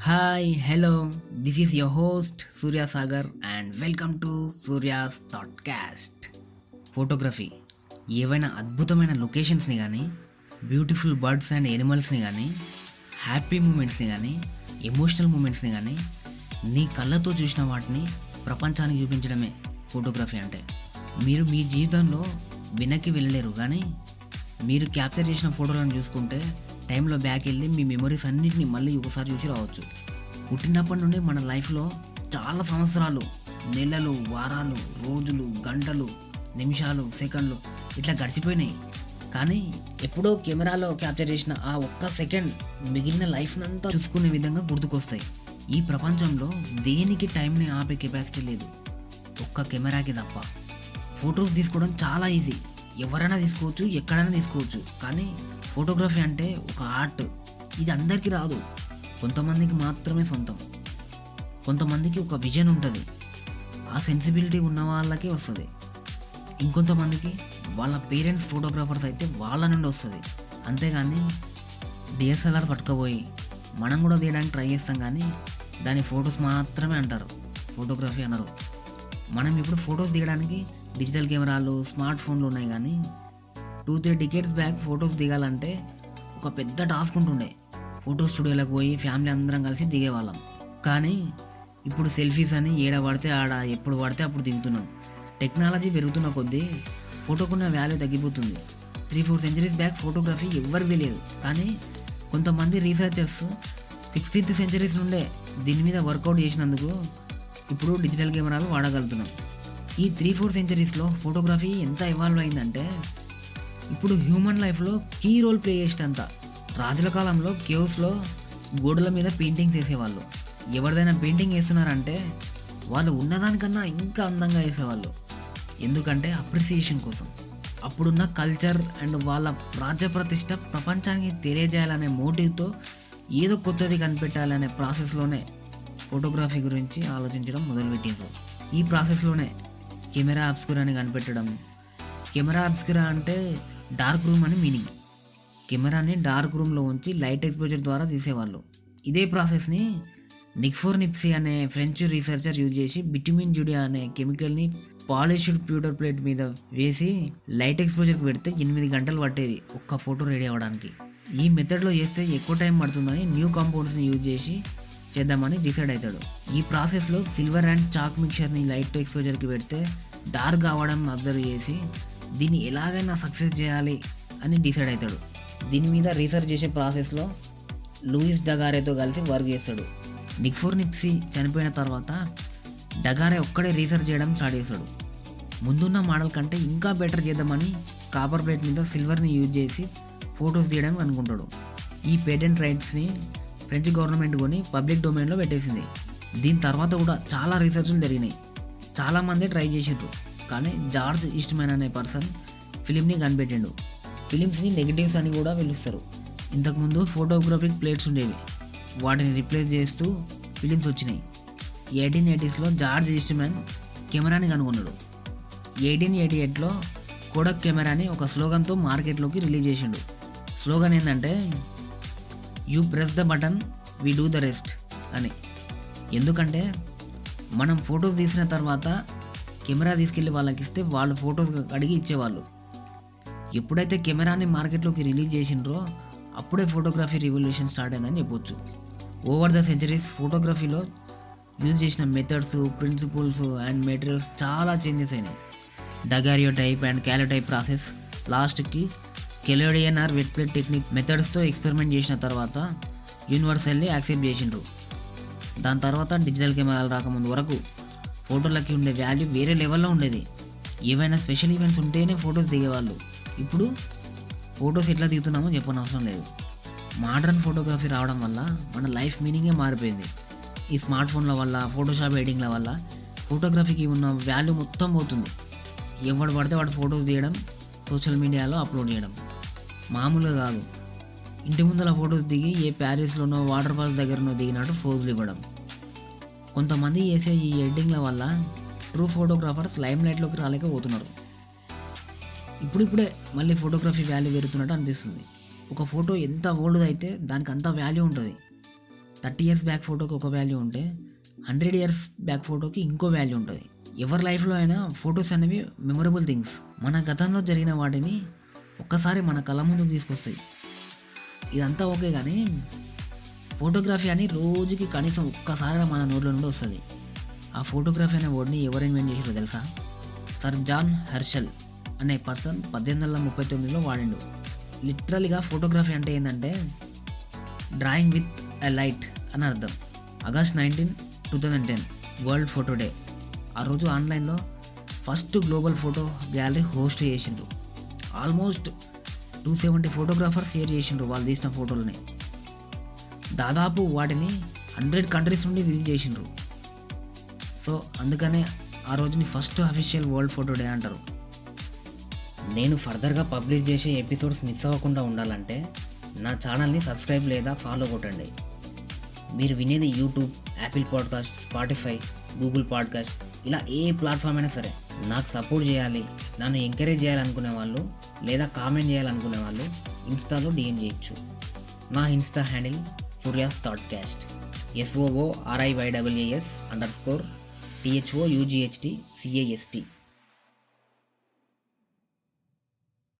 Hi hello this is your host Surya Sagar and welcome to Surya's Thoughtcast photography ఏవైనా అద్భుతమైన లొకేషన్స్ని కానీ beautiful birds and ఎనిమల్స్ని కానీ happy మూమెంట్స్ని కానీ emotional మూమెంట్స్ని కానీ నీ కళ్ళతో చూసిన వాటిని ప్రపంచానికి చూపించడమే ఫోటోగ్రఫీ అంటే. మీరు మీ జీవితంలో వెనక్కి వెళ్ళలేరు కానీ మీరు క్యాప్చర్ చేసిన ఫోటోలను చూసుకుంటే టైంలో బ్యాక్ వెళ్ళి మీ మెమరీస్ అన్నింటినీ మళ్ళీ ఒకసారి చూసి రావచ్చు. పుట్టినప్పటి నుండి మన లైఫ్లో చాలా సంవత్సరాలు నెలలు వారాలు రోజులు గంటలు నిమిషాలు సెకండ్లు ఇట్లా గడిచిపోయినాయి. కానీ ఎప్పుడో కెమెరాలో క్యాప్చర్ చేసిన ఆ ఒక్క సెకండ్ మిగిలిన లైఫ్నంతా చూసుకునే విధంగా గుర్తుకొస్తాయి. ఈ ప్రపంచంలో దేనికి టైంని ఆపే కెపాసిటీ లేదు. ఒక్క కెమెరాకి తప్ప. ఫొటోస్ తీసుకోవడం చాలా ఈజీ. ఎవరైనా తీసుకోవచ్చు ఎక్కడైనా తీసుకోవచ్చు. కానీ ఫోటోగ్రఫీ అంటే ఒక ఆర్ట్. ఇది అందరికీ రాదు. కొంతమందికి మాత్రమే సొంతం. కొంతమందికి ఒక విజన్ ఉంటుంది. ఆ సెన్సిబిలిటీ ఉన్న వాళ్ళకే వస్తుంది. ఇంకొంతమందికి వాళ్ళ పేరెంట్స్ ఫోటోగ్రాఫర్స్ అయితే వాళ్ళ నుండి వస్తుంది. అంతేగాని డిఎస్ఎల్ఆర్ పట్టుకపోయి మనం కూడా తీయడానికి ట్రై చేస్తాం కానీ దాని ఫొటోస్ మాత్రమే అంటారు. ఫోటోగ్రఫీ అనరు. మనం ఇప్పుడు ఫొటోస్ తీయడానికి డిజిటల్ కెమెరాలు స్మార్ట్ ఫోన్లు ఉన్నాయి కానీ two three decades back photos దిగాలంటే ఒక పెద్ద టాస్క్ ఉంటుండే. ఫోటో స్టూడియోలకు పోయి ఫ్యామిలీ అందరం కలిసి దిగేవాళ్ళం. కానీ ఇప్పుడు సెల్ఫీస్ అని ఏడ పడితే ఆడ ఎప్పుడు పడితే అప్పుడు దిగుతున్నాం. టెక్నాలజీ పెరుగుతున్న కొద్దీ ఫోటోకున్న వాల్యూ తగ్గిపోతుంది. Three four centuries back photography ఎవరికి తెలియదు. కానీ కొంతమంది రీసెర్చర్స్ సిక్స్టీన్త్ సెంచరీస్ నుండే దీని మీద వర్కౌట్ చేసినందుకు ఇప్పుడు డిజిటల్ కెమెరాలు వాడగలుగుతున్నాం. ఈ త్రీ ఫోర్ సెంచరీస్లో ఫోటోగ్రఫీ ఎంత ఇవాల్వ్ అయిందంటే ఇప్పుడు హ్యూమన్ లైఫ్లో కీ రోల్ ప్లే చేసేటంత. రాజుల కాలంలో కేవ్స్లో గోడల మీద పెయింటింగ్స్ వేసేవాళ్ళు. ఎవరిదైనా పెయింటింగ్ వేస్తున్నారంటే వాళ్ళు ఉన్నదానికన్నా ఇంకా అందంగా వేసేవాళ్ళు. ఎందుకంటే అప్రిసియేషన్ కోసం. అప్పుడున్న కల్చర్ అండ్ వాళ్ళ రాజ్య ప్రతిష్ట ప్రపంచానికి తెలియజేయాలనే మోటివ్తో ఏదో కొత్తది కనిపెట్టాలనే ప్రాసెస్లోనే ఫోటోగ్రఫీ గురించి ఆలోచించడం మొదలుపెట్టిండ్రు ఈ ప్రాసెస్లోనే కెమెరా అబ్స్క్యూర్ అని కనిపెట్టడం. కెమెరా అబ్స్క్యూరా అంటే డార్క్ రూమ్ అని మీనింగ్. కెమెరాని డార్క్ రూమ్లో ఉంచి లైట్ ఎక్స్పోజర్ ద్వారా తీసేవాళ్ళు. ఇదే ప్రాసెస్ని నిక్ఫోర్ నిప్సీ అనే ఫ్రెంచ్ రీసెర్చర్ యూజ్ చేసి బిట్యుమిన్ జుడియా అనే కెమికల్ని పాలిష్డ్ ప్యూటర్ ప్లేట్ మీద వేసి లైట్ ఎక్స్పోజర్కి పెడితే ఎనిమిది గంటలు పట్టేది ఒక్క ఫోటో రెడీ అవ్వడానికి. ఈ మెథడ్లో చేస్తే ఎక్కువ టైం పడుతుందని న్యూ కాంపౌండ్స్ని యూజ్ చేసి చేద్దామని డిసైడ్ అవుతాడు. ఈ ప్రాసెస్లో సిల్వర్ అండ్ చాక్ మిక్చర్ని లైట్ ఎక్స్పోజర్కి పెడితే డార్క్ అవ్వడం అబ్జర్వ్ చేసి దీన్ని ఎలాగైనా సక్సెస్ చేయాలి అని డిసైడ్ అవుతాడు. దీని మీద రీసెర్చ్ చేసే ప్రాసెస్లో లూయిస్ డగారేతో కలిసి వర్క్ చేస్తాడు. నిక్ఫోర్ నిప్సీ చనిపోయిన తర్వాత డగారే ఒక్కడే రీసెర్చ్ చేయడం స్టార్ట్ చేస్తాడు. ముందున్న మోడల్ కంటే ఇంకా బెటర్ చేద్దామని కాపర్ ప్లేట్ మీద సిల్వర్ని యూజ్ చేసి ఫొటోస్ తీయడం అనుకుంటాడు ఈ పేటెంట్ రైట్స్ని ఫ్రెంచ్ గవర్నమెంట్ కొని పబ్లిక్ డొమైన్లో పెట్టేసింది. దీని తర్వాత కూడా చాలా రీసెర్చ్లు జరిగినాయి. చాలామంది ట్రై చేసిండ్రు. కానీ జార్జ్ ఈస్ట్మెన్ అనే పర్సన్ ఫిలింని కనిపెట్టిండు. ఫిలిమ్స్ని నెగిటివ్స్ అని కూడా పిలుస్తారు. ఇంతకుముందు ఫోటోగ్రఫిక్ ప్లేట్స్ ఉండేవి. వాటిని రిప్లేస్ చేస్తూ ఫిలిమ్స్ వచ్చినాయి. ఎయిటీన్ ఎయిటీస్లో జార్జ్ ఈస్ట్మెన్ కెమెరాని కనుగొన్నాడు. ఎయిటీన్ ఎయిటీ ఎయిట్లో కోడక్ కెమెరాని ఒక స్లోగన్తో మార్కెట్లోకి రిలీజ్ చేసిండు. స్లోగన్ ఏంటంటే you press the button we do the rest అని. ఎందుకంటే మనం ఫొటోస్ తీసిన తర్వాత కెమెరా తీసుకెళ్ళి వాళ్ళకి ఇస్తే వాళ్ళు ఫొటోస్ అడిగి ఇచ్చేవాళ్ళు. ఎప్పుడైతే కెమెరాని మార్కెట్లోకి రిలీజ్ చేసిండ్రో అప్పుడే ఫోటోగ్రఫీ రివల్యూషన్ స్టార్ట్ అయిందని చెప్పొచ్చు. ఓవర్ ద సెంచరీస్ ఫోటోగ్రఫీలో యూజ్ చేసిన మెథడ్స్ ప్రిన్సిపల్స్ అండ్ మెటీరియల్స్ చాలా చేంజెస్ అయినాయి. Daguerreotype and calotype process లాస్ట్కి collodion or wet plate technique మెథడ్స్తో experiment చేసిన తర్వాత యూనివర్సల్లీ యాక్సెప్ట్ చేసిండ్రు. దాని తర్వాత డిజిటల్ కెమెరాలు రాకముందు వరకు ఫోటోలకి ఉండే వాల్యూ వేరే లెవెల్లో ఉండేది. ఏవైనా స్పెషల్ ఈవెంట్స్ ఉంటేనే ఫొటోస్ దిగేవాళ్ళు. ఇప్పుడు ఫొటోస్ ఎట్లా దిగుతున్నామో చెప్పనవసరం లేదు. మోడర్న్ ఫోటోగ్రఫీ రావడం వల్ల మన లైఫ్ మీనింగే మారిపోయింది. ఈ స్మార్ట్ ఫోన్ల వల్ల ఫోటోషాప్ ఎడిటింగ్ల వల్ల ఫోటోగ్రఫీకి ఉన్న వాల్యూ మొత్తం పోతుంది. ఎవడు పడితే వాడు ఫొటోస్ తీయడం సోషల్ మీడియాలో అప్లోడ్ చేయడం. మామూలుగా కాదు. ఇంటి ముందర ఫొటోస్ దిగి ఏ ప్యారిస్లోనో వాటర్ ఫాల్స్ దగ్గరనో దిగినట్టు ఫోజులు ఇవ్వడం. కొంతమంది చేసే ఈ ఎడిటింగ్ల వల్ల ట్రూ ఫోటోగ్రాఫర్స్ లైమ్ లైట్లోకి రాలేకపోతున్నారు. ఇప్పుడిప్పుడే మళ్ళీ ఫోటోగ్రఫీ వాల్యూ పెరుగుతున్నట్టు అనిపిస్తుంది. ఒక ఫోటో ఎంత ఓల్డ్ అయితే దానికి అంత వాల్యూ ఉంటుంది. థర్టీ ఇయర్స్ బ్యాక్ ఫోటోకి ఒక వాల్యూ ఉంటే హండ్రెడ్ ఇయర్స్ బ్యాక్ ఫోటోకి ఇంకో వాల్యూ ఉంటుంది. ఎవరి లైఫ్లో అయినా ఫొటోస్ అనేవి మెమొరబుల్ థింగ్స్. మన గతంలో జరిగిన వాటిని ఒక్కసారి మన కళ్ళ ముందుకు తీసుకొస్తాయి. ఇదంతా ఓకే కానీ ఫోటోగ్రఫీ అని రోజుకి కనీసం ఒక్కసారి మన నోట్లో నుండి వస్తుంది. ఆ ఫోటోగ్రఫీ అనే వర్డ్ని ఎవరు ఇన్వెంట్ చేసారో తెలుసా? సర్ జాన్ హెర్షల్ అనే పర్సన్ పద్దెనిమిది వందల ముప్పై తొమ్మిదిలో వాడిండు. లిటరల్గా ఫోటోగ్రఫీ అంటే ఏంటంటే డ్రాయింగ్ విత్ ఎ లైట్ అని అర్థం. August nineteen two thousand ten world photo day. ఆ రోజు ఆన్లైన్లో first global photo gallery host చేసిండ్రు. Almost two seventy photographers share చేసిండ్రు వాళ్ళు తీసిన ఫోటోలని. దాదాపు వాటిని హండ్రెడ్ కంట్రీస్ నుండి విజిట్ చేసిండ్రు. సో అందుకనే ఆ రోజుని first official world photo day అంటారు. నేను ఫర్దర్గా పబ్లిష్ చేసే ఎపిసోడ్స్ మిస్ అవ్వకుండా ఉండాలంటే నా ఛానల్ని సబ్స్క్రైబ్ లేదా ఫాలో కొట్టండి. మీరు వినేది YouTube Apple podcast Spotify Google podcast ఇలా ఏ ప్లాట్ఫామ్ అయినా సరే. నాకు సపోర్ట్ చేయాలి నన్ను ఎంకరేజ్ చేయాలనుకునే వాళ్ళు లేదా కామెంట్ చేయాలనుకునే వాళ్ళు ఇన్స్టాలో డిఎం చేయొచ్చు. నా Insta handle Surya's Thoughtcast S O O R I Y W S under score T H O U G H T C A S T